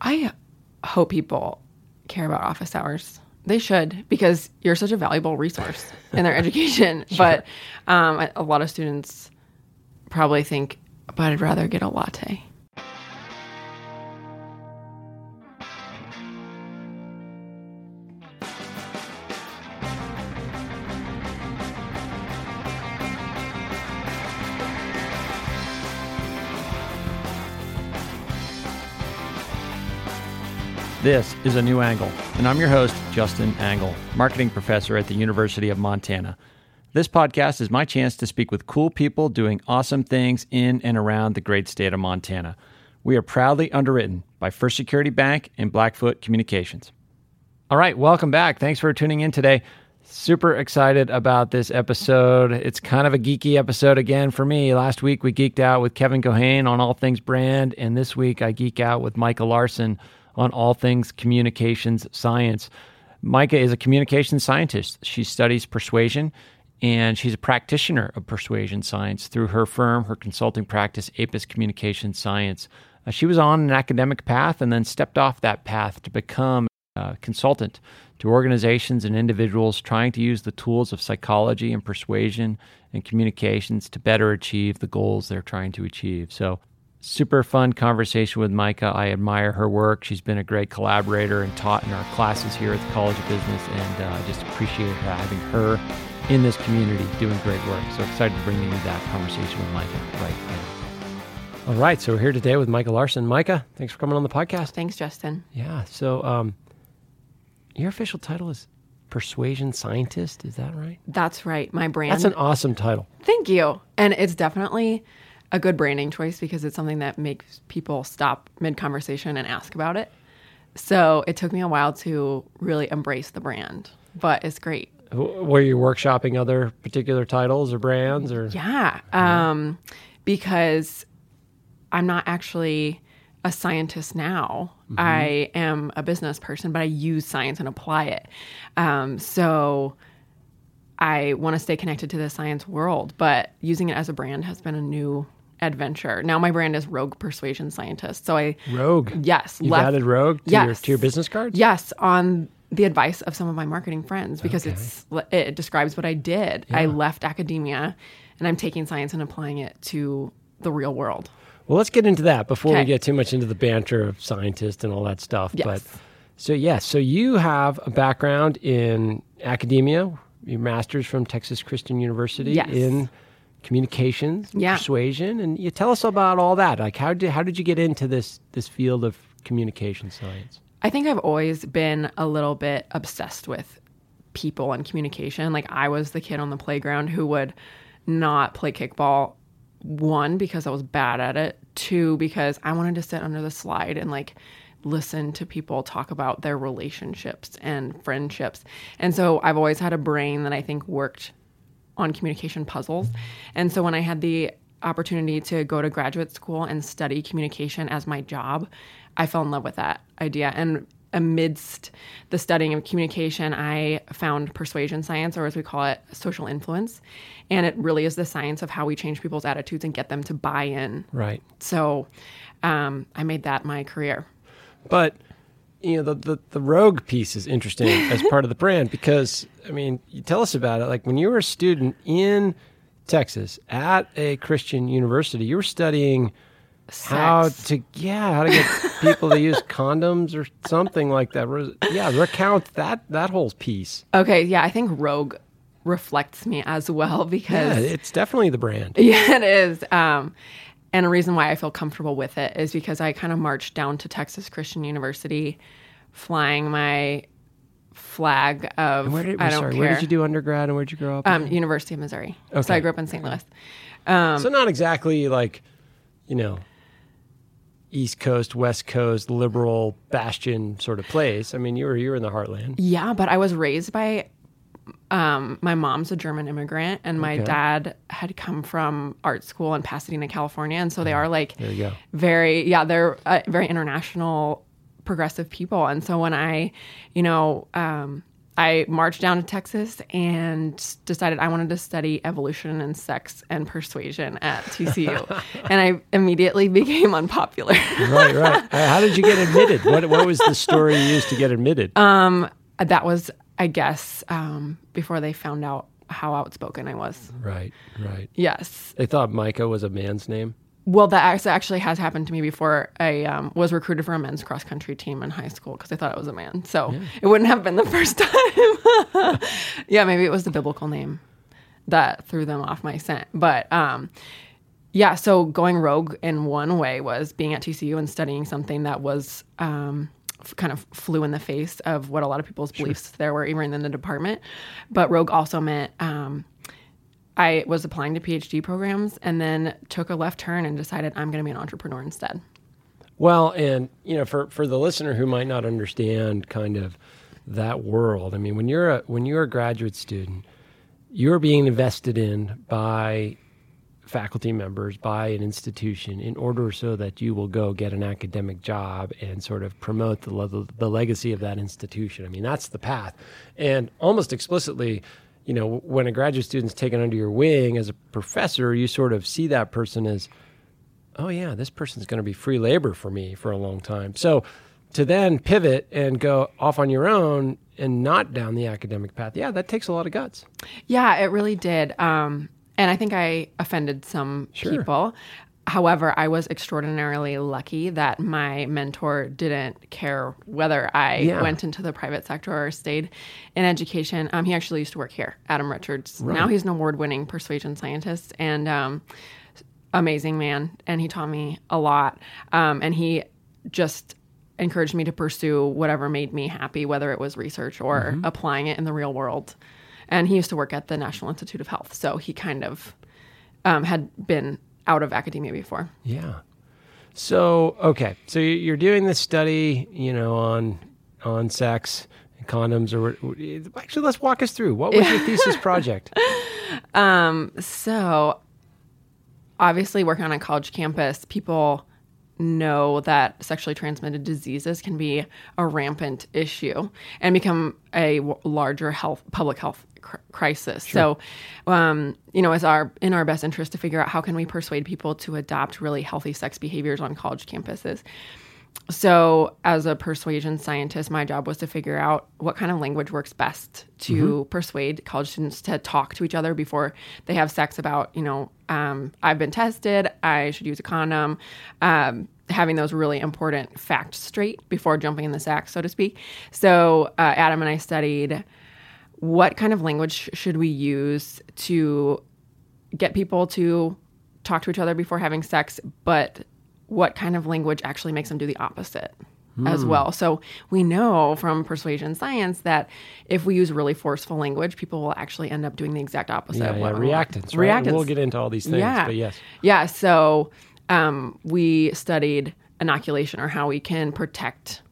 I hope people care about office hours. They should because you're such a valuable resource in their education. But um, a- a lot of students probably think, but I'd rather get a latte. This is A New Angle, and I'm your host, Justin Angle, marketing professor at the University of Montana. This podcast is my chance to speak with cool people doing awesome things in and around the great state of Montana. We are proudly underwritten by First Security Bank and Blackfoot Communications. All right, welcome back. Thanks for tuning in today. Super excited about this episode. It's kind of a geeky episode again for me. Last week we geeked out with Kevin Cohane on all things brand, and this week I geek out with Micah Larsen on all things communications science. Micah is a communications scientist. She studies persuasion and she's a practitioner of persuasion science through her firm, her consulting practice, Apis Communication Science. Uh, she was on an academic path and then stepped off that path to become a consultant to organizations and individuals trying to use the tools of psychology and persuasion and communications to better achieve the goals they're trying to achieve. So, super fun conversation with Micah. I admire her work. She's been a great collaborator and taught in our classes here at the College of Business, and uh, I just appreciate having her in this community doing great work. So excited to bring you that conversation with Micah right now. All right, so we're here today with Micah Larsen. Micah, thanks for coming on the podcast. Thanks, Justin. Yeah, so um, your official title is persuasion scientist. Is that right? That's right. My brand. That's an awesome title. Thank you. And it's definitely a good branding choice because it's something that makes people stop mid conversation and ask about it. So it took me a while to really embrace the brand, but it's great. Were you workshopping other particular titles or brands or? Yeah. Um, because I'm not actually a scientist now. I am a business person, but I use science and apply it. Um, so I want to stay connected to the science world, but using it as a brand has been a new adventure. Now my brand is Rogue Persuasion Scientist. So I Rogue. yes, You've added Rogue to, your, Yes. to your business card. Yes, on the advice of some of my marketing friends because Okay. it's it describes what I did. I left academia and I'm taking science and applying it to the real world. Well, let's get into that before we get too much into the banter of scientists and all that stuff. Yes. But so yes, so you have a background in academia, your master's from Texas Christian University Yes. in communications, Yeah. persuasion, and you tell us about all that. Like how did how did you get into this this field of communication science? I think I've always been a little bit obsessed with people and communication. Like I was the kid on the playground who would not play kickball one because I was bad at it, two because I wanted to sit under the slide and like listen to people talk about their relationships and friendships. And so I've always had a brain that I think worked on communication puzzles. And so when I had the opportunity to go to graduate school and study communication as my job, I fell in love with that idea. And amidst the studying of communication, I found persuasion science, or as we call it, social influence. And it really is the science of how we change people's attitudes and get them to buy in. Right. So um, I made that my career. But you know the, the the rogue piece is interesting as part of the brand because I mean you tell us about it. Like when you were a student in Texas at a Christian university, you were studying how to yeah how to get people to use condoms or something like that. Yeah, recount that that whole piece. Okay, yeah, I think Rogue reflects me as well Yeah, because it's definitely the brand. Yeah, it is. Um, and a reason why I feel comfortable with it is because I kind of marched down to Texas Christian University, flying my flag of Where did, I don't sorry, care. where did you do undergrad and where'd you grow up? um, University of Missouri. Okay. So I grew up in St. Louis. Um, so not exactly like you know East Coast, West Coast, liberal bastion sort of place. I mean, you were you were in the heartland. Yeah, but I was raised by um, my mom's a German immigrant, and my Okay. dad had come from art school in Pasadena, California, and so they are like There you go. very yeah they're uh, very international progressive people and so when i you know um, I marched down to Texas and decided I wanted to study evolution and sex and persuasion at TCU. and I immediately became unpopular. right, right. Uh, How did you get admitted? What what was the story you used to get admitted? Um, that was, I guess, um, before they found out how outspoken I was. right, right. Yes. They thought Micah was a man's name. Well, that actually has happened to me before. I um, was recruited for a men's cross country team in high school because I thought I was a man. So it wouldn't have been the first time. yeah, maybe it was the biblical name that threw them off my scent. But um, yeah, so going rogue in one way was being at TCU and studying something that was um, f- kind of flew in the face of what a lot of people's beliefs there were, even in the department. But rogue also meant. I was applying to PhD programs and then took a left turn and decided I'm going to be an entrepreneur instead. Well, and you know, for for the listener who might not understand kind of that world, I mean, when you're a when you're a graduate student, you're being invested in by faculty members by an institution in order so that you will go get an academic job and sort of promote the the legacy of that institution. I mean, that's the path. And almost explicitly, you know, when a graduate student's taken under your wing as a professor, you sort of see that person as oh yeah, this person's going to be free labor for me for a long time. So to then pivot and go off on your own and not down the academic path, yeah, that takes a lot of guts. Yeah, it really did. Um, and I think I offended some Sure. people. However, I was extraordinarily lucky that my mentor didn't care whether I Yeah. went into the private sector or stayed in education. Um, he actually used to work here, Adam Richards. Right. Now he's an award winning persuasion scientist and um, amazing man. And he taught me a lot. Um, and he just encouraged me to pursue whatever made me happy, whether it was research or applying it in the real world. And he used to work at the National Institute of Health. So he kind of um, had been out of academia before. Yeah. So okay, so you- you're doing this study, you know, on on sex, and condoms, or actually, let's walk us through. What was your thesis project? Um, so obviously working on a college campus, people know that sexually transmitted diseases can be a rampant issue and become a larger health public health cr- crisis. So, um, you know, it's our in our best interest to figure out how can we persuade people to adopt really healthy sex behaviors on college campuses. So, as a persuasion scientist, my job was to figure out what kind of language works best to persuade college students to talk to each other before they have sex about, you know, um, I've been tested, I should use a condom, um, having those really important facts straight before jumping in the sack, so to speak. So, uh, Adam and I studied what kind of language should we use to get people to talk to each other before having sex, but what kind of language actually makes them do the opposite as Hmm. well. So we know from persuasion science that if we use really forceful language, people will actually end up doing the exact opposite. Yeah, of yeah, what we want. reactance, right? And. We'll get into all these things, Yeah. but yes. Yeah. So um, we studied inoculation or how we can protect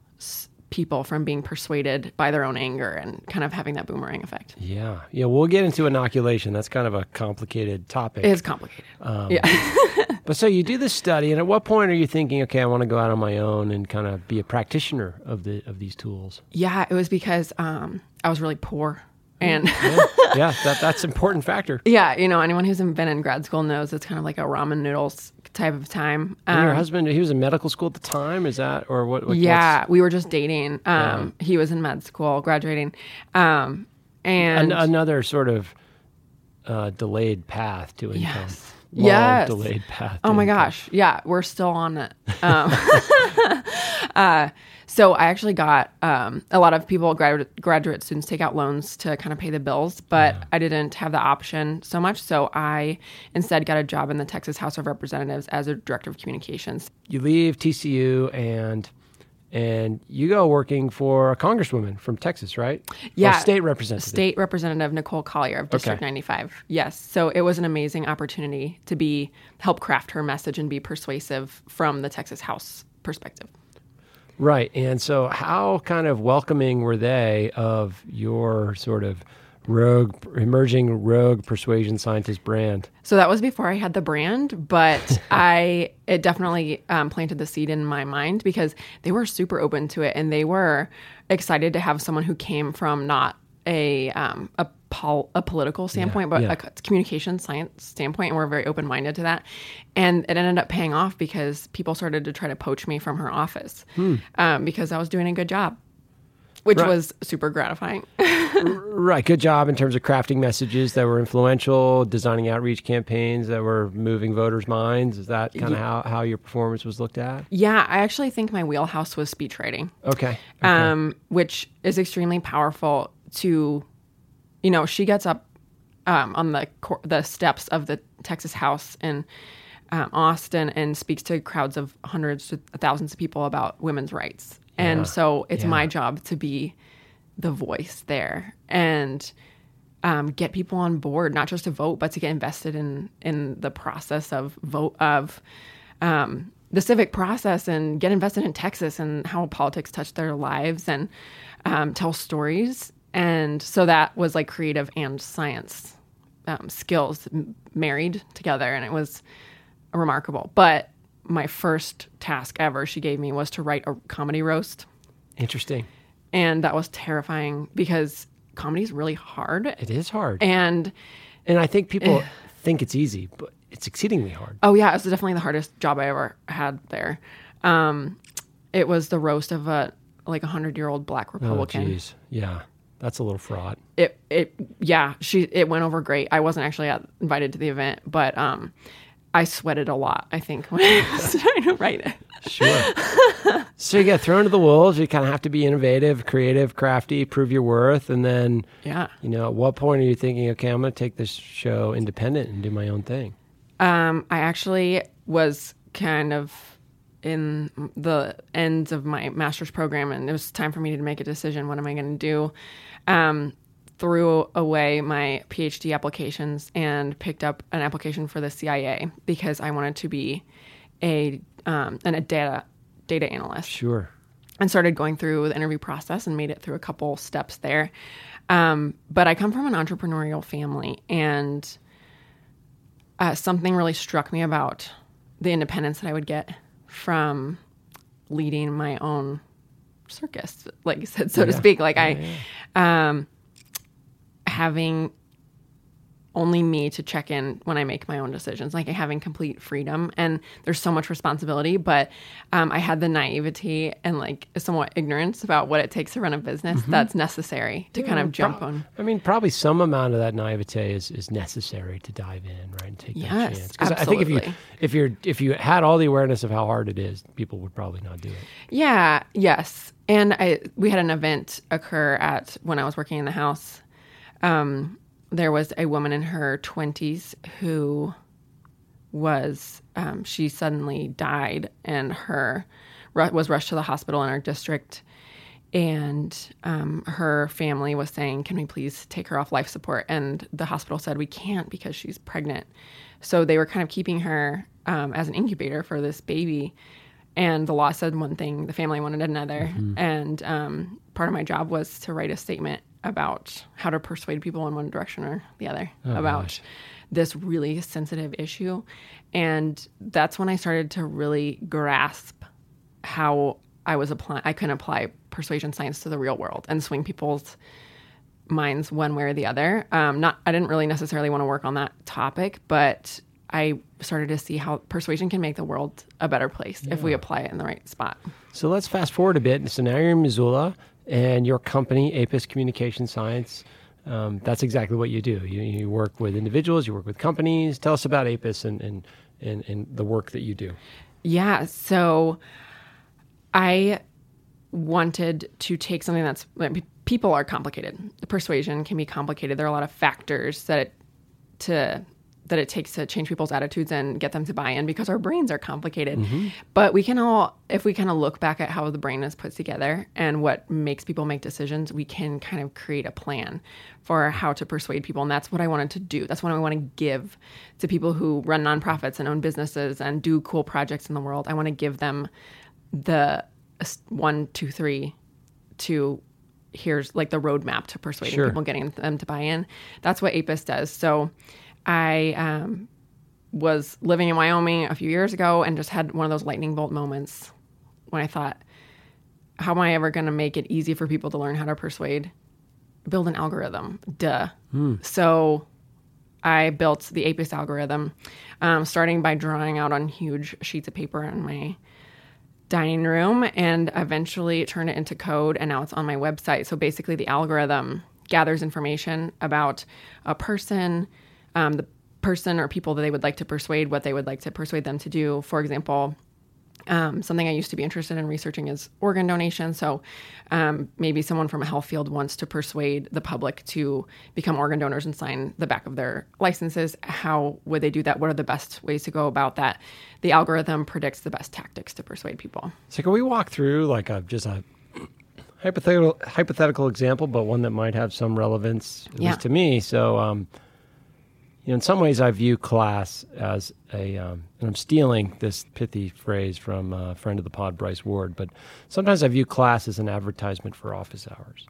people from being persuaded by their own anger and kind of having that boomerang effect. Yeah, yeah, we'll get into inoculation. That's kind of a complicated topic. It's complicated. Um, yeah. But so you do this study, and at what point are you thinking, okay, I want to go out on my own and kind of be a practitioner of the of these tools? Yeah, it was because um, I was really poor. And yeah, that that's important factor. yeah, you know, anyone who's been in grad school knows it's kind of like a ramen noodles type of time. And your Um, husband, he was in medical school at the time. Is that or what? what yeah, we were just dating. Um, He was in med school, graduating. Um, and an, another sort of uh, delayed path to income. Yes. Long Yes. delayed path. Oh my income. gosh. Yeah, we're still on it. Uh, so I actually got um, a lot of people, graduate, graduate students, take out loans to kind of pay the bills, but I didn't have the option so much. So I instead got a job in the Texas House of Representatives as a director of communications. You leave TCU and and you go working for a congresswoman from Texas, right? Or Yeah. state representative. State Representative Nicole Collier of District Okay. 95. Yes. So it was an amazing opportunity to be help craft her message and be persuasive from the Texas House perspective. Right. And so, how kind of welcoming were they of your sort of rogue, emerging rogue persuasion scientist brand? So that was before I had the brand, but I it definitely um, planted the seed in my mind because they were super open to it and they were excited to have someone who came from not a um, a, pol- a political standpoint, but yeah. a communication science standpoint, and we're very open minded to that. And it ended up paying off because people started to try to poach me from her office um, because I was doing a good job, which Right. was super gratifying. Right. Good job in terms of crafting messages that were influential, designing outreach campaigns that were moving voters' minds. Is that kind of how, how your performance was looked at? yeah, I actually think my wheelhouse was speech writing. Okay. um, which is extremely powerful. To, you know, she gets up um, on the cor- the steps of the Texas House in um, Austin and speaks to crowds of hundreds to thousands of people about women's rights, and so it's Yeah. my job to be the voice there and um, get people on board, not just to vote, but to get invested in in the process of vote of um, the civic process and get invested in Texas and how politics touch their lives and um, tell stories. And so that was like creative and science um, skills married together, and it was remarkable. But my first task ever she gave me was to write a comedy roast, Interesting. and that was terrifying because comedy is really hard. It is hard. And And I think people think it's easy, but it's exceedingly hard. Oh yeah, it was definitely the hardest job I ever had there. Um, it was the roast of a like a hundred year old black Oh, Republican. jeez. Yeah. That's a little fraught. it it yeah, she it went over great. I wasn't actually at, invited to the event, but um, I sweated a lot. I think when I was trying to write it. Sure. so you get thrown to the wolves. You kind of have to be innovative, creative, crafty, prove your worth. And then, Yeah. you know, at what point are you thinking, okay, I'm going to take this show independent and do my own thing? Um, I actually was kind of in the ends of my master's program, and it was time for me to make a decision. What am I going to do? Um, threw away my PhD applications and picked up an application for the CIA because I wanted to be a um, an, a data data analyst Sure. and started going through the interview process and made it through a couple steps there. Um, but I come from an entrepreneurial family, and uh, something really struck me about the independence that I would get from leading my own circus, like you said, so to speak. Like I, um, having only me to check in when I make my own decisions, like having complete freedom. And there's so much responsibility, but um, I had the naivety and like somewhat ignorance about what it takes to run a business that's necessary to kind of jump Pro- on. I mean, probably some amount of that naivete is, is necessary to dive in, right, and take that chance. Because I think if you if you're if you had all the awareness of how hard it is, people would probably not do it. Yeah, yes. And I we had an event occur at when I was working in the house. Um, there was a woman in her 20s who was um, she suddenly died and her was rushed to the hospital in our district. And um, her family was saying can we please take her off life support? And the hospital said we can't because she's pregnant. So they were kind of keeping her um, as an incubator for this baby. And the law said one thing the family wanted another. And um, part of my job was to write a statement about how to persuade people in one direction or the other about gosh. this really sensitive issue. And that's when i started to really grasp how i was applying i can apply persuasion science to the real world and swing people's minds one way or the other. Um, not i didn't really necessarily want to work on that topic but i started to see how persuasion can make the world a better place if we apply it in the right spot. So let's fast forward a bit. So now you're in Missoula, and your company, Apis Communication Science, um, that's exactly what you do. You, you work with individuals, you work with companies. Tell us about Apis and, and, and, and the work that you do. Yeah. So I wanted to take something that's people are complicated. Persuasion can be complicated. There are a lot of factors that to that it takes to change people's attitudes and get them to buy in because our brains are complicated. Mm-hmm. But we can all if we kind of look back at how the brain is put together and what makes people make decisions, we can kind of create a plan for how to persuade people and that's what I wanted to do. That's what I want to give to people who run nonprofits and own businesses and do cool projects in the world. I want to give them the one, two, three to here's like the roadmap to persuading Sure. people, getting them to buy in. That's what APIS does. So I um, was living in Wyoming a few years ago and just had one of those lightning bolt moments when I thought, how am I ever going to make it easy for people to learn how to persuade build an algorithm. Duh. So I built the APIS algorithm, um, starting by drawing out on huge sheets of paper in my dining room and eventually turned it into code and now it's on my website. So basically, the algorithm gathers information about a person, um, the person or people that they would like to persuade, what they would like to persuade them to do. For example, um, something I used to be interested in researching is organ donation. So um, maybe someone from a health field wants to persuade the public to become organ donors and sign the back of their licenses. How would they do that? What are the best ways to go about that? The algorithm predicts the best tactics to persuade people. So can we walk through like a just a hypothetical hypothetical example, but one that might have some relevance at Yeah. least to me? So, um, you know, in some ways, I view class as a, um, and I'm stealing this pithy phrase from a friend of the pod, Bryce Ward, but sometimes I view class as an advertisement for office hours.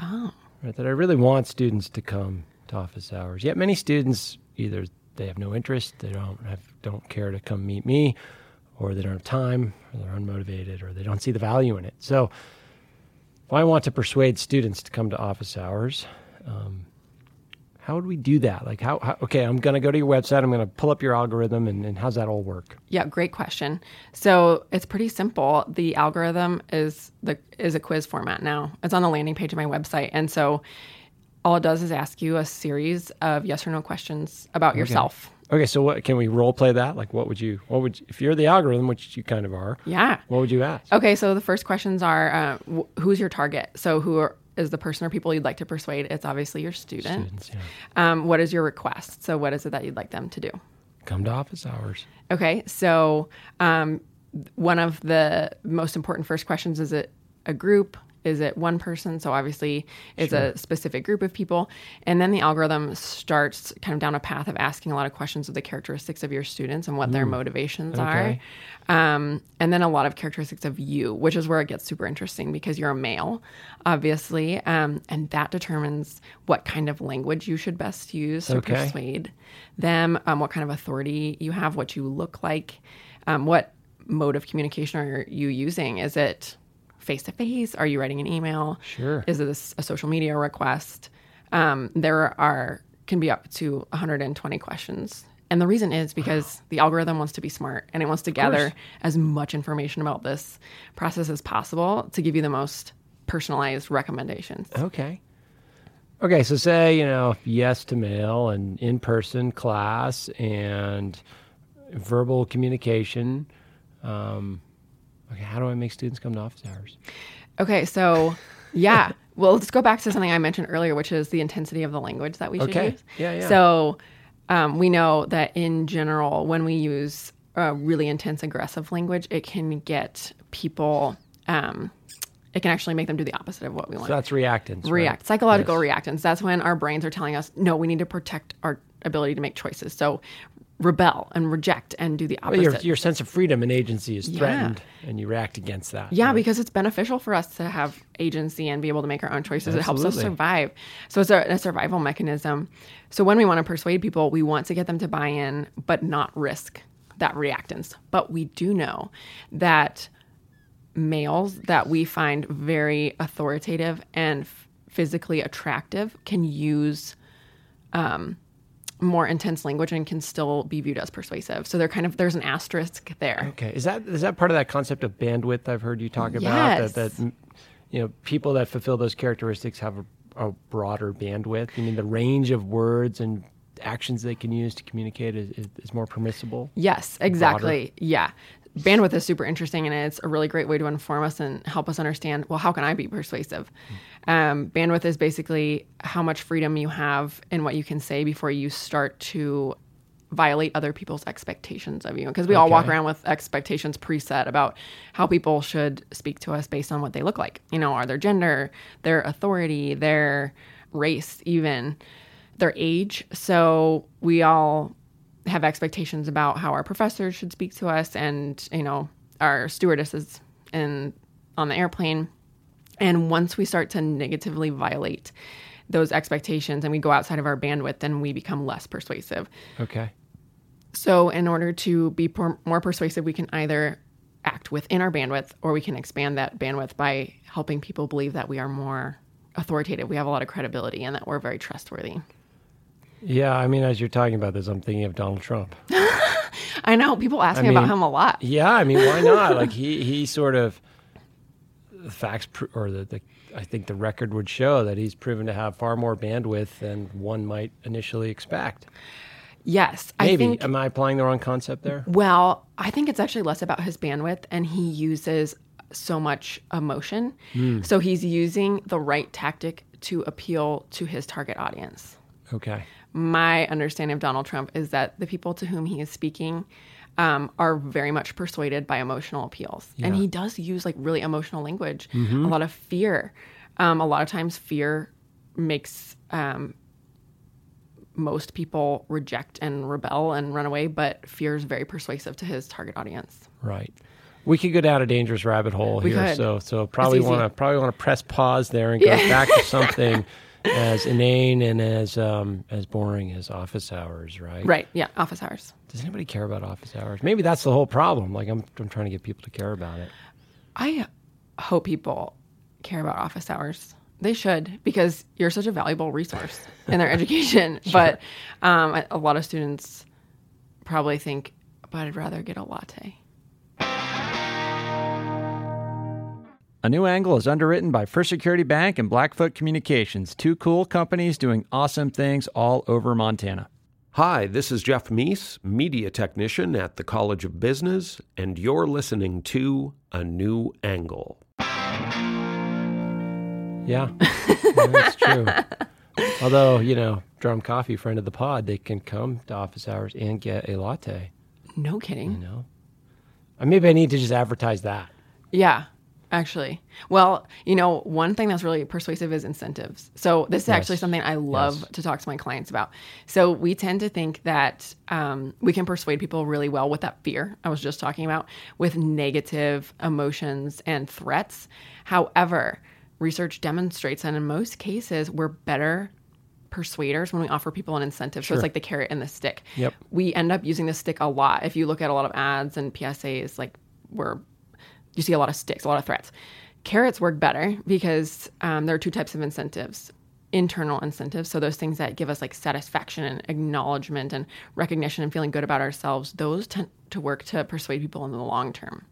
Oh. Right, that I really want students to come to office hours. Yet many students either they have no interest, they don't have, don't care to come meet me, or they don't have time, or they're unmotivated, or they don't see the value in it. So, if I want to persuade students to come to office hours, um, how would we do that? Like, how, how okay, I'm going to go to your website, I'm going to pull up your algorithm, and, and how's that all work? Yeah, great question. So it's pretty simple. The algorithm is the is a quiz format now. It's on the landing page of my website, and so all it does is ask you a series of yes or no questions about yourself. Okay, so what can we role play that? Like, what would you, what would, you, if you're the algorithm, which you kind of are, Yeah. what would you ask? Okay, so the first questions are uh, wh- who's your target? So who are, is the person or people you'd like to persuade? It's obviously your student. Students, yeah. Um, what is your request? So what is it that you'd like them to do? Come to office hours. Okay, so um, one of the most important first questions is it a group? Is it one person? So obviously, it's a specific group of people, and then the algorithm starts kind of down a path of asking a lot of questions of the characteristics of your students and what their motivations Okay. are, um, and then a lot of characteristics of you, which is where it gets super interesting because you're a male, obviously, um, and that determines what kind of language you should best use to Okay. persuade them, um, what kind of authority you have, what you look like, um, what mode of communication are you using? Is it face to face? Are you writing an email? Sure. Is this a social media request? Um, there are can be up to 120 questions. And the reason is because the algorithm wants to be smart and it wants to gather as much information about this process as possible to give you the most personalized recommendations. Okay. Okay, so say, you know, yes to mail and in person class and verbal communication. Um, okay, how do I make students come to office hours? Okay, so yeah. well, let's go back to something I mentioned earlier, which is the intensity of the language that we should Okay. use. Yeah, yeah. So um, we know that in general, when we use uh, really intense, aggressive language, it can get people. Um, it can actually make them do the opposite of what we want. So that's reactance. right? react psychological reactance. that's when our brains are telling us no we need to protect our ability to make choices so rebel and reject and do the Well, opposite your, your sense of freedom and agency is Yeah. threatened, and you react against that. yeah right? because it's beneficial for us to have agency and be able to make our own choices it helps us survive so it's a, a survival mechanism so when we want to persuade people we want to get them to buy in but not risk that reactance but we do know that males that we find very authoritative and f- physically attractive can use um, more intense language and can still be viewed as persuasive. So they're kind of there's an asterisk there. Okay, is that is that part of that concept of bandwidth I've heard you talk about? Yes. That, that mm, you know, people that fulfill those characteristics have a, a broader bandwidth. You mean the range of words and actions they can use to communicate is, is, is more permissible? Yes, exactly. Yeah. Bandwidth is super interesting and it's a really great way to inform us and help us understand well, how can I be persuasive? Um, bandwidth is basically how much freedom you have in what you can say before you start to violate other people's expectations of you. Because we all walk around with expectations preset about how people should speak to us based on what they look like. You know, are their gender, their authority, their race, even their age. So we all have expectations about how our professors should speak to us and, you know, our stewardesses and on the airplane. And once we start to negatively violate those expectations and we go outside of our bandwidth, then we become less persuasive. Okay. So, in order to be more persuasive, we can either act within our bandwidth or we can expand that bandwidth by helping people believe that we are more authoritative. We have a lot of credibility and that we're very trustworthy. Yeah, I mean, as you're talking about this, I'm thinking of Donald Trump. I know people ask me mean- about him a lot. Yeah, I mean, why not? like he he sort of the facts pr- or the, the I think the record would show that he's proven to have far more bandwidth than one might initially expect. Yes, I Maybe think am I applying the wrong concept there? Well, I think it's actually less about his bandwidth, and he uses so much emotion. Hmm. So he's using the right tactic to appeal to his target audience. Okay. My understanding of Donald Trump is that the people to whom he is speaking um, are very much persuaded by emotional appeals, and he does use like really emotional language, Mm-hmm. a lot of fear. Um, a lot of times, fear makes um, most people reject and rebel and run away, but fear is very persuasive to his target audience. Right. We could go down a dangerous rabbit hole We here, could. so so probably want to probably want to press pause there and go Yeah. back to something as inane and as um, as boring as office hours, right? Right. Yeah. Office hours. Does anybody care about office hours? Maybe that's the whole problem. Like I'm I'm trying to get people to care about it. I hope people care about office hours. They should because you're such a valuable resource in their education. But um, a- a lot of students probably think, but I'd rather get a latte. A New Angle is underwritten by First Security Bank and Blackfoot Communications, two cool companies doing awesome things all over Montana. Hi, this is Jeff Meese, media technician at the College of Business, and you're listening to A New Angle. Yeah, Yeah, that's true. Although you know, Drum Coffee, friend of the pod, they can come to office hours and get a latte. No kidding. You know, Uh, maybe I need to just advertise that. Yeah, actually. Well, you know, one thing that's really persuasive is incentives. So this is actually something I love Yes. to talk to my clients about. So we tend to think that um, we can persuade people really well with that fear I was just talking about, with negative emotions and threats. However, research demonstrates that in most cases we're better persuaders when we offer people an incentive. So it's like the carrot and the stick. Yep. We end up using the stick a lot. If you look at a lot of ads and PSAs, like we're you see a lot of sticks, a lot of threats. Carrots work better because um, there are two types of incentives internal incentives. So, those things that give us like satisfaction and acknowledgement and recognition and feeling good about ourselves, those tend to work to persuade people in the long term.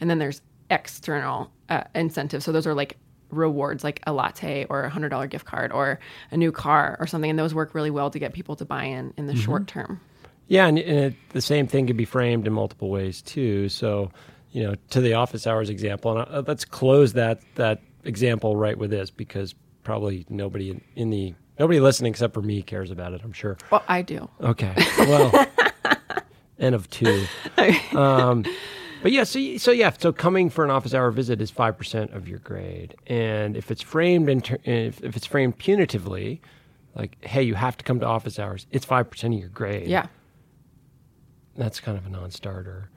And then there's external uh, incentives. So, those are like rewards like a latte or a $100 gift card or a new car or something. And those work really well to get people to buy in in the short term. Yeah, and, and it, the same thing can be framed in multiple ways too. So, you know, to the office hours example, and uh, let's close that that example right with this because probably nobody in, in the nobody listening except for me cares about it. I'm sure. Well, I do. Okay. Well, N of two. Um, but yeah, so so yeah, so coming for an office hour visit is five percent of your grade, and if it's framed in ter- if, if it's framed punitively, like hey, you have to come to office hours, it's five percent of your grade. Yeah. that's kind of a non-starter.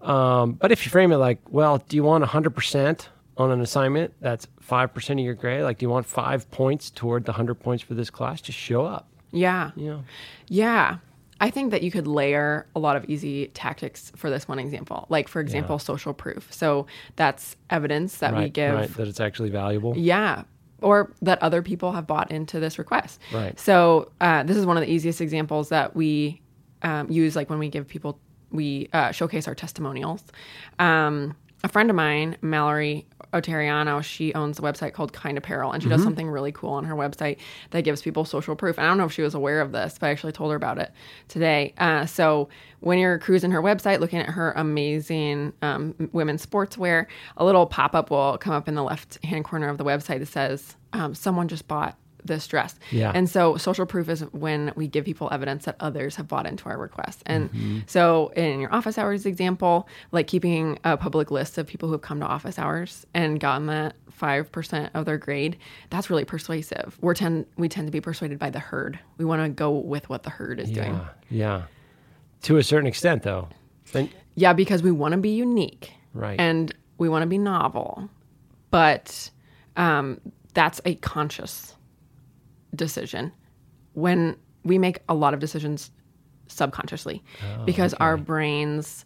Um, but if you frame it like, well, do you want hundred percent on an assignment? That's five percent of your grade. Like, do you want five points toward the hundred points for this class? Just show up. Yeah. You know. Yeah. I think that you could layer a lot of easy tactics for this one example. Like, for example, social proof. So that's evidence that we give. right, that it's actually valuable. Yeah. Or that other people have bought into this request. Right. So uh, this is one of the easiest examples that we um, use, like when we give people, we uh, showcase our testimonials. Um, a friend of mine, Mallory Oteriano, she owns a website called Kind Apparel, and she does something really cool on her website that gives people social proof. And I don't know if she was aware of this, but I actually told her about it today. Uh, so when you're cruising her website, looking at her amazing um, women's sportswear, a little pop up will come up in the left hand corner of the website that says, um, "Someone just bought." This dress. Yeah. And so social proof is when we give people evidence that others have bought into our request. And so in your office hours example, like keeping a public list of people who have come to office hours and gotten that 5% of their grade, that's really persuasive. We're tend we tend to be persuaded by the herd. We want to go with what the herd is doing. Yeah, yeah. To a certain extent, though. Then, Yeah, because we want to be unique. Right. And we want to be novel. But um, that's a conscious decision. When we make a lot of decisions subconsciously, because our brains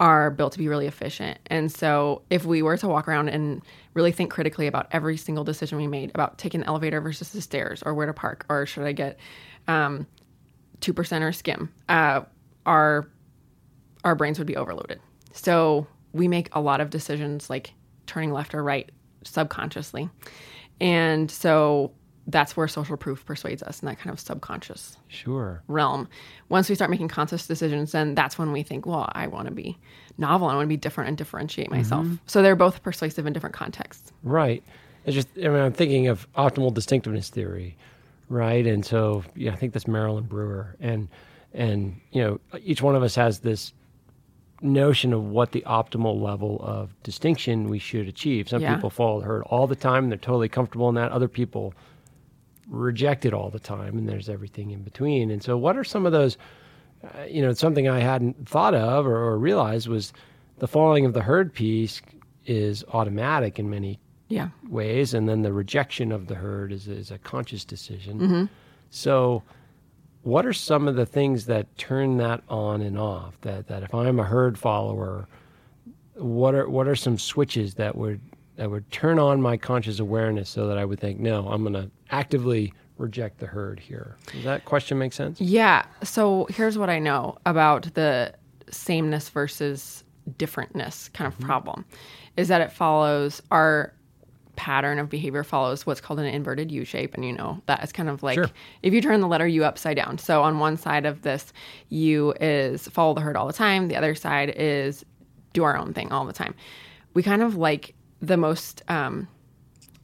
are built to be really efficient. And so if we were to walk around and really think critically about every single decision we made about taking the elevator versus the stairs or where to park or should I get um, 2% or skim, uh, our, our brains would be overloaded. So we make a lot of decisions like turning left or right subconsciously. And so that's where social proof persuades us in that kind of subconscious Sure. realm. Once we start making conscious decisions, then that's when we think, well, I want to be novel. I want to be different and differentiate mm-hmm. myself. So they're both persuasive in different contexts. Right. It's just, I mean, I'm thinking of optimal distinctiveness theory, right? And so, yeah, I think that's Marilynn Brewer, and and you know, each one of us has this notion of what the optimal level of distinction we should achieve. Some Yeah. people the herd all the time; and they're totally comfortable in that. Other people reject it all the time, and there's everything in between. And so, what are some of those? Uh, you know, something I hadn't thought of or, or realized was the following of the herd piece is automatic in many Yeah. ways, and then the rejection of the herd is, is a conscious decision. So, what are some of the things that turn that on and off? That that if I'm a herd follower, what are what are some switches that would that would turn on my conscious awareness so that I would think, no, I'm going to actively reject the herd here. Does that question make sense? Yeah. So here's what I know about the sameness versus differentness kind of mm-hmm. problem is that it follows our pattern of behavior follows what's called an inverted U shape. And you know, that is kind of like Sure. if you turn the letter U upside down. So on one side of this U is follow the herd all the time, the other side is do our own thing all the time. We kind of like the most um,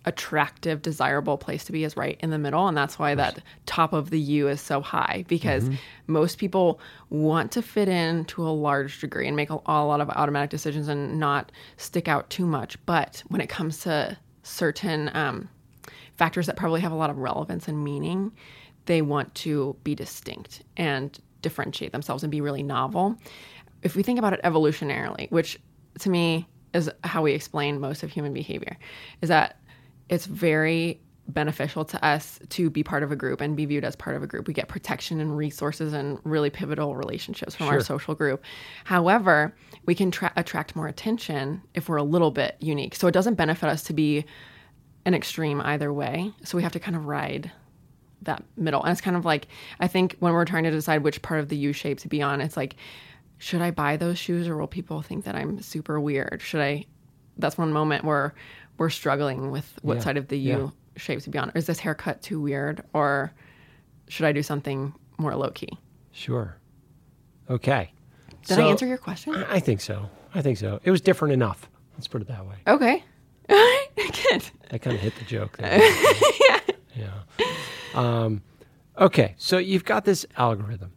attractive, desirable place to be is right in the middle. And that's why that top of the U is so high because most people want to fit in to a large degree and make a, a lot of automatic decisions and not stick out too much. But when it comes to certain um, factors that probably have a lot of relevance and meaning, they want to be distinct and differentiate themselves and be really novel. If we think about it evolutionarily, which to me is how we explain most of human behavior, is that it's very beneficial to us to be part of a group and be viewed as part of a group. We get protection and resources and really pivotal relationships from our social group. However, we can tra- attract more attention if we're a little bit unique. So it doesn't benefit us to be an extreme either way. So we have to kind of ride that middle. And it's kind of like I think when we're trying to decide which part of the U shape to be on, it's like, should I buy those shoes or will people think that I'm super weird? Should I? That's one moment where we're struggling with what Yeah. side of the U Yeah. shape to be on. Is this haircut too weird, or should I do something more low key? Sure. Okay. Did So- I answer your question? I think so. I think so. It was different enough. Let's put it that way. Okay. Good. I kind of hit the joke there. yeah. Um, okay, so you've got this algorithm.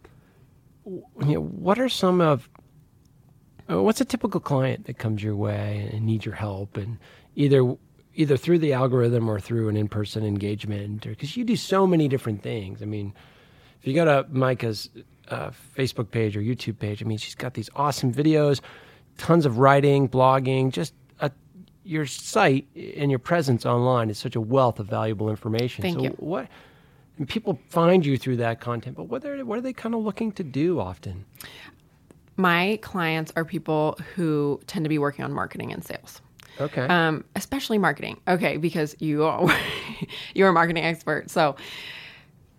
You know, what are some of uh, what's a typical client that comes your way and needs your help, and either either through the algorithm or through an in-person engagement, because you do so many different things. I mean, if you go to Micah's uh, Facebook page or YouTube page, I mean, she's got these awesome videos, tons of writing, blogging, just a, your site and your presence online is such a wealth of valuable information. Thank so you. what? And people find you through that content, but what are what are they kind of looking to do often? My clients are people who tend to be working on marketing and sales. Okay. um, especially marketing. Okay, because you are you're a marketing expert, so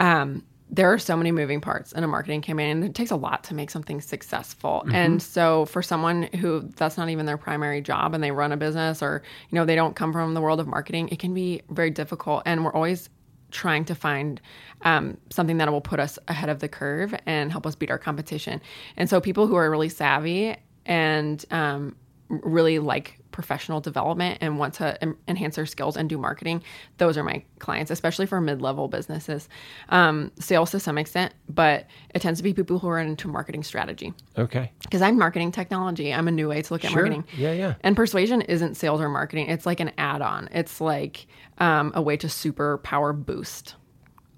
um, there are so many moving parts in a marketing campaign, and it takes a lot to make something successful. And so, for someone who that's not even their primary job, and they run a business, or you know they don't come from the world of marketing, it can be very difficult. And we're always trying to find um, something that will put us ahead of the curve and help us beat our competition. And so, people who are really savvy and um, really like professional development and want to em- enhance their skills and do marketing, those are my clients, especially for mid level businesses. Um, sales to some extent, but it tends to be people who are into marketing strategy. okay. Because I'm marketing technology, I'm a new way to look at Sure. marketing. Yeah, yeah. And persuasion isn't sales or marketing, it's like an add on, it's like um, a way to super power boost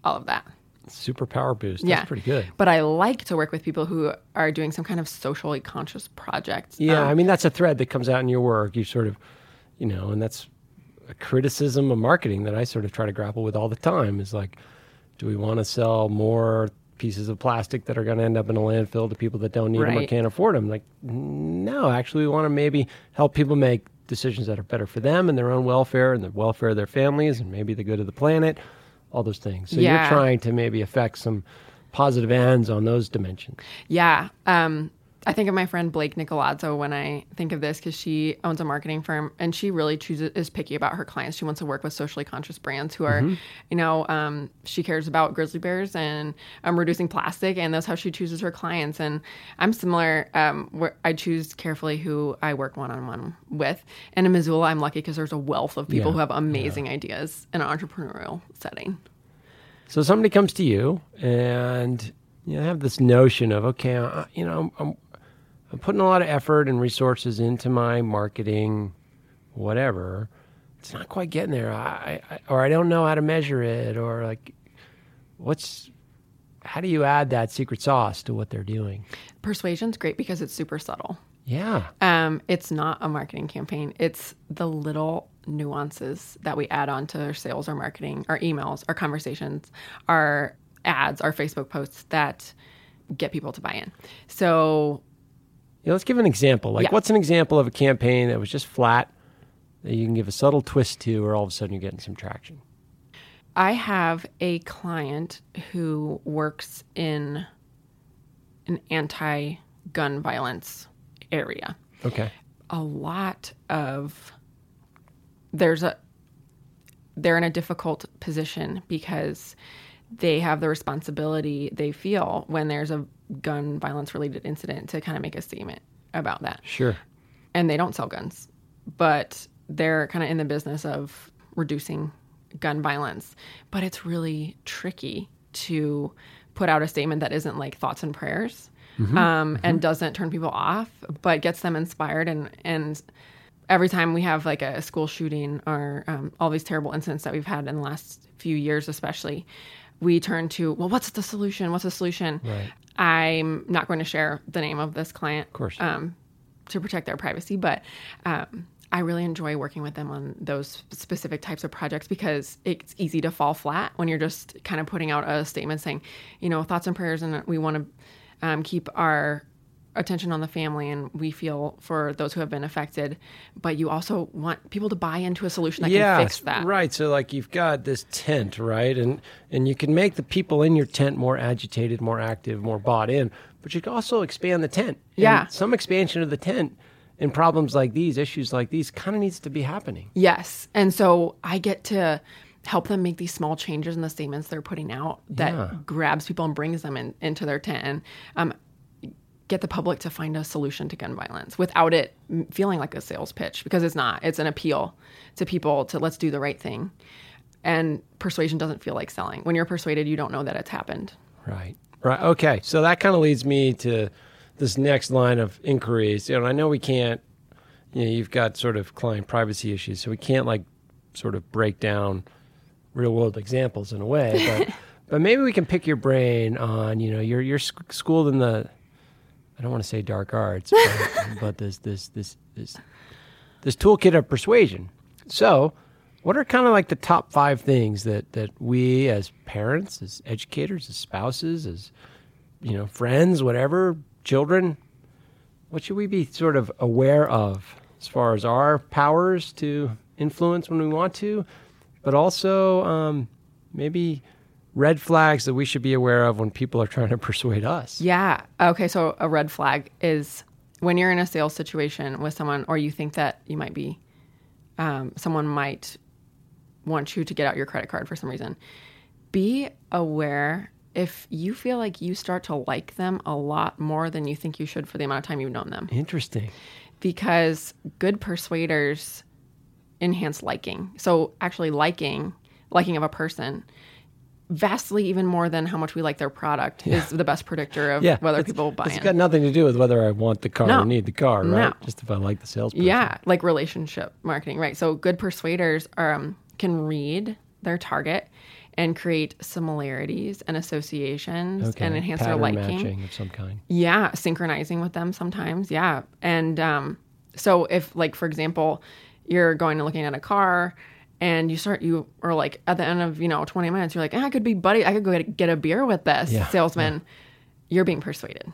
all of that. Super power boost. That's yeah. pretty good. But I like to work with people who are doing some kind of socially conscious project. Yeah, Um, I mean that's a thread that comes out in your work. You sort of, you know, and that's a criticism of marketing that I sort of try to grapple with all the time. Is like, do we want to sell more pieces of plastic that are going to end up in a landfill to people that don't need them or can't afford them. Like, no, actually, we want to maybe help people make decisions that are better for them and their own welfare and the welfare of their families and maybe the good of the planet, all those things. So Yeah. you're trying to maybe affect some positive ends on those dimensions. Yeah. Um, I think of my friend Blake Nicolazzo when I think of this because she owns a marketing firm and she really chooses is picky about her clients. She wants to work with socially conscious brands who are, you know, um, she cares about grizzly bears and um, reducing plastic, and that's how she chooses her clients. And I'm similar. Um, where I choose carefully who I work one on one with. And in Missoula, I'm lucky because there's a wealth of people Yeah. who have amazing ideas in an entrepreneurial setting. So somebody comes to you and you have this notion of, okay, I, you know, I'm, I'm, I'm putting a lot of effort and resources into my marketing, whatever. It's not quite getting there, I, I, or I don't know how to measure it, or like, what's, how do you add that secret sauce to what they're doing? Persuasion's great because it's super subtle. Yeah. Um, it's not a marketing campaign. It's the little nuances that we add on to our sales, our marketing, our emails, our conversations, our ads, our Facebook posts that get people to buy in. So Yeah, let's give an example. Like, Yeah. what's an example of a campaign that was just flat that you can give a subtle twist to, or all of a sudden you're getting some traction? I have a client who works in an anti gun violence area. Okay. a lot of there's a they're in a difficult position because they have the responsibility they feel when there's a gun violence related incident to kind of make a statement about that. Sure. and they don't sell guns but they're kind of in the business of reducing gun violence. But it's really tricky to put out a statement that isn't like thoughts and prayers um, and doesn't turn people off but gets them inspired. And and every time we have like a school shooting or um, all these terrible incidents that we've had in the last few years especially we turn to well what's the solution? What's the solution? Right. I'm not going to share the name of this client of course. um, to protect their privacy but um, i really enjoy working with them on those specific types of projects because it's easy to fall flat when you're just kind of putting out a statement saying you know thoughts and prayers and we want to um, keep our attention on the family and we feel for those who have been affected but you also want people to buy into a solution that can fix that Right. So like you've got this tent, right? And and you can make the people in your tent more agitated, more active, more bought in, but you can also expand the tent. And Yeah. some expansion of the tent in problems like these, issues like these kind of needs to be happening. Yes. And so I get to help them make these small changes in the statements they're putting out that Yeah. grabs people and brings them in, into their tent and um, get the public to find a solution to gun violence without it feeling like a sales pitch because it's not. It's an appeal to people to let's do the right thing. And persuasion doesn't feel like selling. When you're persuaded, you don't know that it's happened. Right. Right. Okay. So that kind of leads me to this next line of inquiries. You know, I know we can't. You know, you've got sort of client privacy issues, so we can't like sort of break down real world examples in a way, but but maybe we can pick your brain on you know you're you're schooled in the I don't want to say dark arts, but, but this this this this this toolkit of persuasion. So, what are kind of like the top five things that that we as parents, as educators, as spouses, as you know, friends, whatever, children, what should we be sort of aware of as far as our powers to influence when we want to, but also um, maybe red flags that we should be aware of when people are trying to persuade us. Yeah. Okay. So a red flag is when you're in a sales situation with someone, or you think that you might be, um, someone might want you to get out your credit card for some reason. Be aware if you feel like you start to like them a lot more than you think you should for the amount of time you've known them, Interesting. because good persuaders enhance liking. So actually, liking, liking of a person. Vastly, even more than how much we like their product, is the best predictor of Yeah, whether it's- people buy it. It's got nothing to do with whether I want the car No. or need the car, right? No. Just if I like the salesperson. Yeah, like relationship marketing, right? So good persuaders are, um, can read their target and create similarities and associations Okay. and enhance Pattern their liking. matching of some kind. Yeah, synchronizing with them sometimes. Yeah. And um, so if, like, for example, you're going and looking at a car and you start you are like at the end of you know 20 minutes you're like eh, i could be buddy i could go get, get a beer with this Yeah, salesman you're being persuaded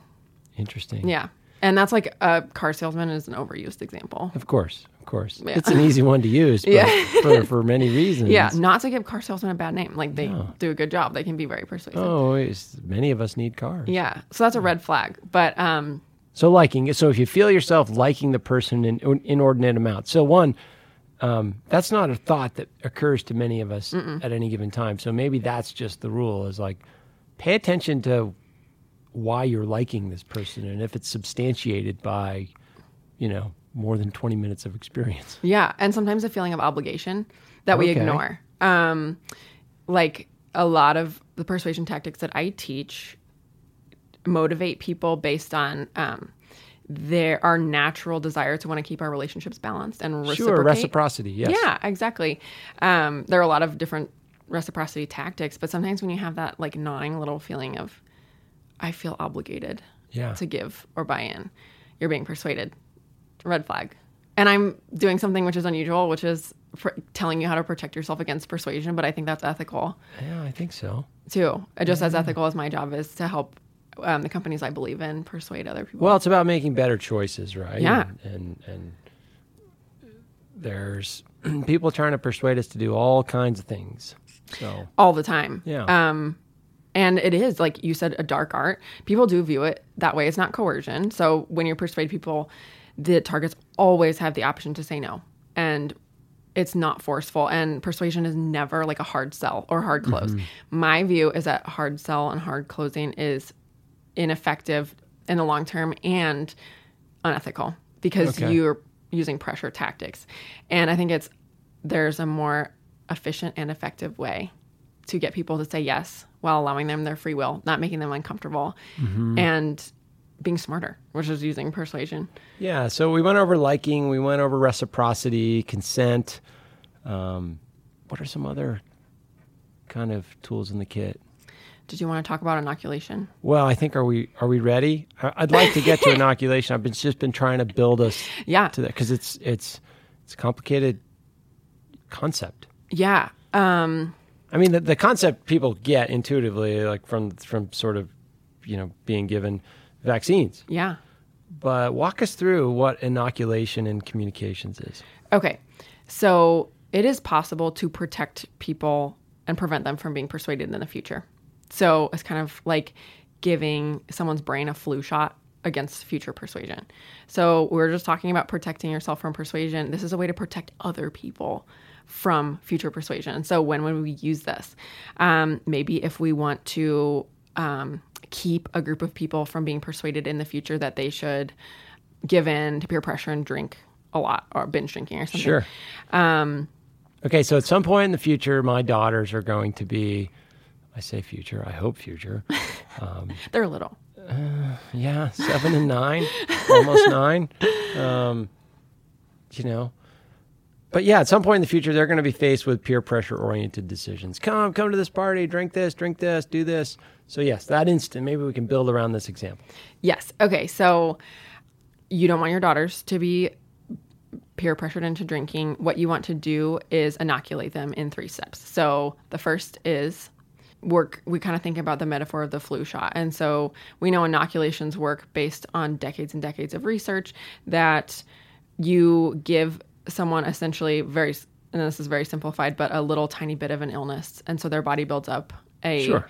Interesting. yeah and that's like a car salesman is an overused example Of course, of course. Yeah. It's an easy one to use, but Yeah. for, for many reasons. yeah not to give car salesmen a bad name like they do a good job they can be very persuasive Oh, many of us need cars. yeah so that's a red flag but um So liking. So if you feel yourself liking the person in in inordinate amount. So one, um, that's not a thought that occurs to many of us at any given time. So maybe that's just the rule is like pay attention to why you're liking this person and if it's substantiated by, you know, more than 20 minutes of experience. Yeah, and sometimes a feeling of obligation that we Okay. ignore. Um, like a lot of the persuasion tactics that I teach motivate people based on um, their our natural desire to want to keep our relationships balanced and reciprocate. Sure, reciprocity. Yes. Yeah, exactly. Um, there are a lot of different reciprocity tactics, but sometimes when you have that like gnawing little feeling of, I feel obligated Yeah. to give or buy in, you're being persuaded. Red flag. And I'm doing something which is unusual, which is pr- telling you how to protect yourself against persuasion, but I think that's ethical Yeah, I think so. too. Just as ethical as my job is to help um, the companies I believe in persuade other people. Well, it's about making better choices, right? Yeah. And and, and there's people trying to persuade us to do all kinds of things. So all the time. Yeah. Um, and it is like you said, a dark art. People do view it that way. It's not coercion. So when you persuade people, the targets always have the option to say no, and it's not forceful. And persuasion is never like a hard sell or hard close. My view is that hard sell and hard closing is ineffective in the long term and unethical because Okay. you're using pressure tactics. And I think it's there's a more efficient and effective way to get people to say yes while allowing them their free will, not making them uncomfortable, and being smarter, which is using persuasion. yeah, so we went over liking, we went over reciprocity, consent. Um, what are some other kind of tools in the kit? Did you want to talk about inoculation? Well, I think are we are we ready? I'd like to get to inoculation. I've been just been trying to build us Yeah. to that because it's it's it's a complicated concept. Yeah. Um, I mean, the, the concept people get intuitively, like from from sort of, you know, being given vaccines. yeah. But walk us through what inoculation and communications is. Okay. So it is possible to protect people and prevent them from being persuaded in the future. So it's kind of like giving someone's brain a flu shot against future persuasion. So we are just talking about protecting yourself from persuasion. This is a way to protect other people from future persuasion. So when would we use this? Um, maybe if we want to um, keep a group of people from being persuaded in the future that they should give in to peer pressure and drink a lot or binge drinking or something. Sure. Um, okay, so at some point in the future, my daughters are going to be. I say future. I hope future. They're little. Yeah, seven and nine, almost nine. Um, you know, but yeah, at some point in the future, they're going to be faced with peer pressure oriented decisions. Come, come to this party, drink this, drink this, do this. So yes, that instant, maybe we can build around this example. Yes. Okay. So you don't want your daughters to be peer pressured into drinking. What you want to do is inoculate them in three steps. So the first is work. We kind of think about the metaphor of the flu shot. And so we know inoculations work based on decades and decades of research that you give someone essentially very, and this is very simplified, but a little tiny bit of an illness. And so their body builds up a Sure.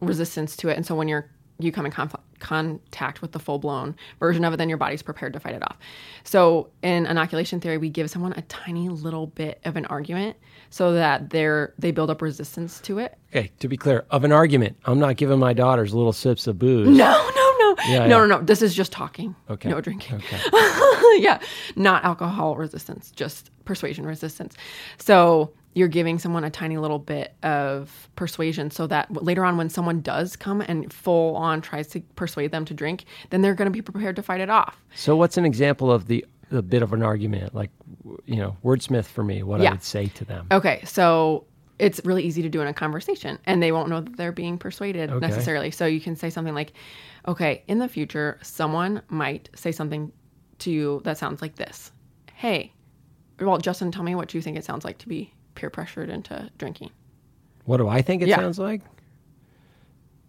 resistance to it. And so when you're you come in conf- contact with the full blown version of it, then your body's prepared to fight it off. So in inoculation theory, we give someone a tiny little bit of an argument so that they're they build up resistance to it. Okay, to be clear, of an argument, I'm not giving my daughters little sips of booze. No, no, no, Yeah, no, yeah. no, no. This is just talking. Okay. No drinking. Okay. yeah, not alcohol resistance, just persuasion resistance. So you're giving someone a tiny little bit of persuasion so that later on, when someone does come and full on tries to persuade them to drink, then they're going to be prepared to fight it off. So, what's an example of the the bit of an argument, like you know, wordsmith for me, what Yeah. I would say to them? Okay, so it's really easy to do in a conversation and they won't know that they're being persuaded Okay. necessarily. So you can say something like, okay, in the future, someone might say something to you that sounds like this Hey, well, Justin, tell me what you think it sounds like to be peer pressured into drinking. What do I think it Yeah. sounds like?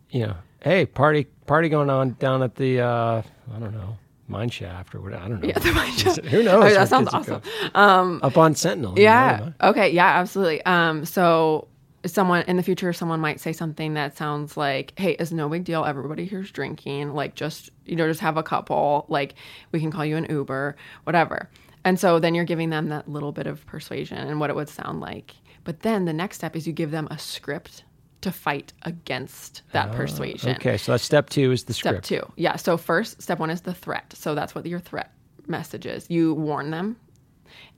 You know, hey, party party going on down at the uh, I don't know mine shaft or what I don't know. Yeah, the mine shaft. Who knows? Oh, where that sounds awesome. go. Up on Sentinel. Yeah. Okay. Yeah. Absolutely. Um. So someone in the future, someone might say something that sounds like, "Hey, it's no big deal. Everybody here's drinking. Like, just you know, just have a couple. Like, we can call you an Uber, whatever." And so then you're giving them that little bit of persuasion and what it would sound like. But then the next step is you give them a script to fight against that ah, persuasion. Okay, so that's step two is the script. Step two. Yeah. So first, step one is the threat. So that's what your threat message is. You warn them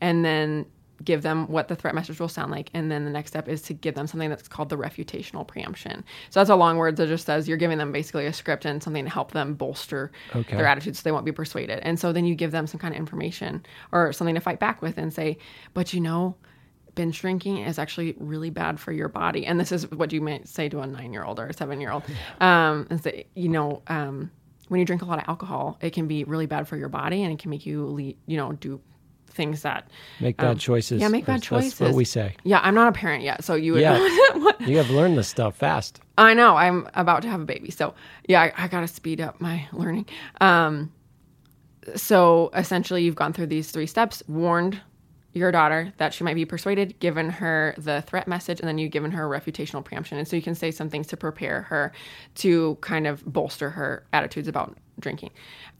and then give them what the threat message will sound like. And then the next step is to give them something that's called the refutational preemption. So that's a long word that just says you're giving them basically a script and something to help them bolster Okay. their attitude so they won't be persuaded. And so then you give them some kind of information or something to fight back with and say, but you know, binge drinking is actually really bad for your body. And this is what you might say to a nine year old or a seven year old. Um, and say, you know, um, when you drink a lot of alcohol, it can be really bad for your body and it can make you, le- you know, do things that Make bad choices. Um, yeah, make bad That's- choices. That's what we say. Yeah, I'm not a parent yet, so you would Yeah. You have learned this stuff fast. I know. I'm about to have a baby, so yeah, I, I got to speed up my learning. Um, so essentially, you've gone through these three steps: warned your daughter that she might be persuaded, given her the threat message, and then you've given her a refutational preemption. And so you can say some things to prepare her to kind of bolster her attitudes about drinking.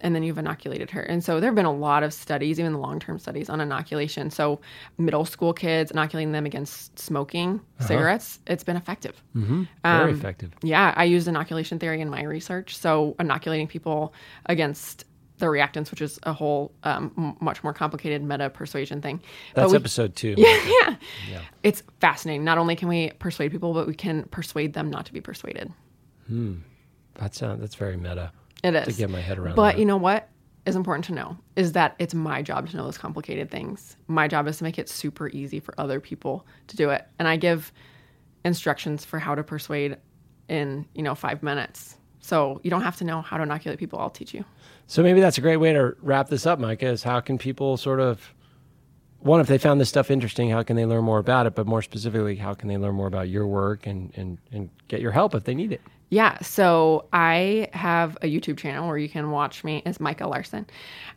And then you've inoculated her. And so there have been a lot of studies, even the long term studies on inoculation. So middle school kids, inoculating them against smoking cigarettes, it's been effective. Very Um, effective. Yeah, I used inoculation theory in my research. So inoculating people against the reactance, which is a whole um, much more complicated meta persuasion thing. That's we- episode two. yeah, yeah. It's fascinating. Not only can we persuade people, but we can persuade them not to be persuaded. Hmm. That's uh, that's very meta. It is. To get my head around But that. you know what is important to know is that it's my job to know those complicated things. My job is to make it super easy for other people to do it. And I give instructions for how to persuade in, you know, five minutes. So you don't have to know how to inoculate people. I'll teach you. So maybe that's a great way to wrap this up, Micah. Is how can people sort of one, if they found this stuff interesting, how can they learn more about it? But more specifically, how can they learn more about your work and and and get your help if they need it? Yeah, so I have a YouTube channel where you can watch me. It's Micah Larsen.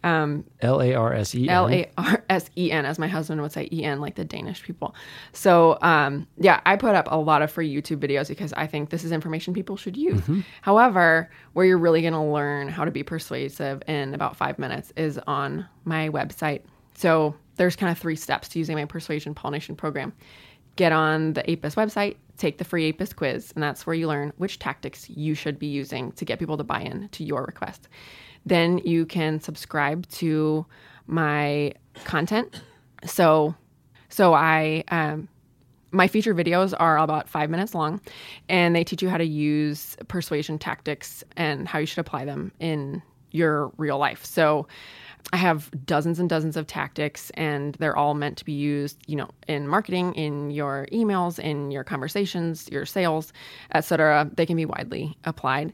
Um, L A R S E. N. L A R S E N, as my husband would say, E N, like the Danish people. So, um, yeah, I put up a lot of free YouTube videos because I think this is information people should use. However, where you're really going to learn how to be persuasive in about five minutes is on my website. So, there's kind of three steps to using my persuasion pollination program. Get on the APIS website, take the free APIS quiz, and that's where you learn which tactics you should be using to get people to buy in to your request. Then you can subscribe to my content. So, so I um, my feature videos are about five minutes long, and they teach you how to use persuasion tactics and how you should apply them in your real life. So, I have dozens and dozens of tactics, and they're all meant to be used, you know, in marketing, in your emails, in your conversations, your sales, etc. They can be widely applied.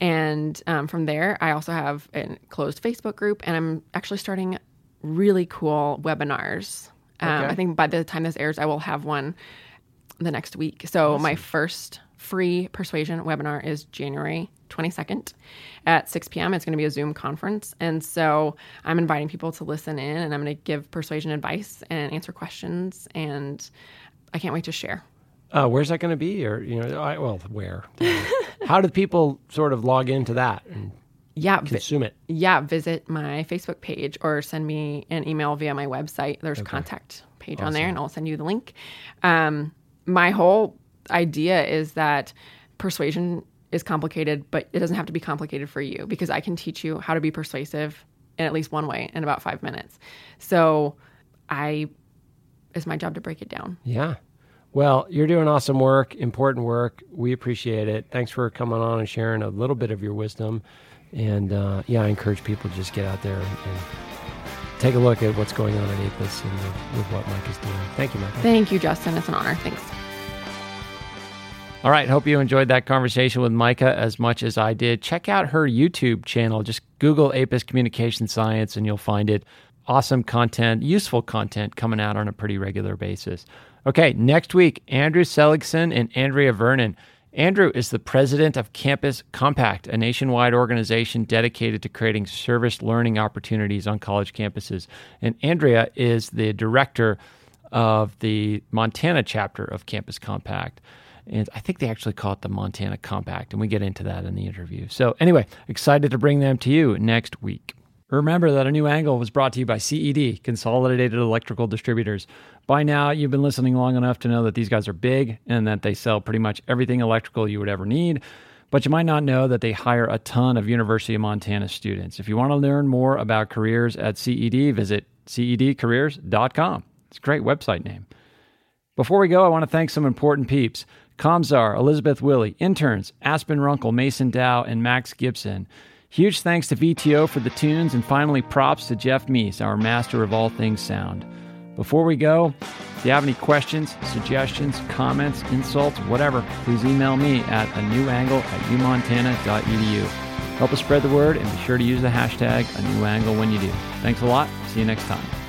And um, from there, I also have a closed Facebook group, and I'm actually starting really cool webinars. Um, Okay. I think by the time this airs, I will have one the next week. So my first free persuasion webinar is January 22nd at 6 p.m. It's going to be a Zoom conference. And so I'm inviting people to listen in and I'm going to give persuasion advice and answer questions. And I can't wait to share. Uh, where's that going to be? Or you know, I, well, where? how do people sort of log into that and Yeah. vi- consume it? yeah, visit my Facebook page or send me an email via my website. There's a contact page on there, and I'll send you the link. Um, my whole idea is that persuasion is complicated, but it doesn't have to be complicated for you because I can teach you how to be persuasive in at least one way in about five minutes. So, I it's my job to break it down. Yeah. Well, you're doing awesome work, important work. We appreciate it. Thanks for coming on and sharing a little bit of your wisdom. And uh, yeah, I encourage people to just get out there and, and take a look at what's going on at APIS and with, with what Micah is doing. Thank you, Micah. Thank you, Justin. It's an honor. Thanks. All right. Hope you enjoyed that conversation with Micah as much as I did. Check out her YouTube channel. Just Google Apis Communication Science and you'll find it. Awesome content, useful content coming out on a pretty regular basis. Okay, next week, Andrew Seligson and Andrea Vernon. Andrew is the president of Campus Compact, a nationwide organization dedicated to creating service learning opportunities on college campuses. And Andrea is the director of the Montana chapter of Campus Compact. And I think they actually call it the Montana Compact, and we get into that in the interview. So, anyway, excited to bring them to you next week. Remember that a new angle was brought to you by CED, Consolidated Electrical Distributors. By now, you've been listening long enough to know that these guys are big and that they sell pretty much everything electrical you would ever need. But you might not know that they hire a ton of University of Montana students. If you want to learn more about careers at CED, visit cedcareers.com. It's a great website name. Before we go, I want to thank some important peeps. Comzar, Elizabeth Willie, interns, Aspen Runkle, Mason Dow, and Max Gibson. Huge thanks to VTO for the tunes, and finally props to Jeff Meese, our master of all things sound. Before we go, if you have any questions, suggestions, comments, insults, whatever, please email me at a new angle at umontana.edu. Help us spread the word and be sure to use the hashtag a new angle when you do. Thanks a lot. See you next time.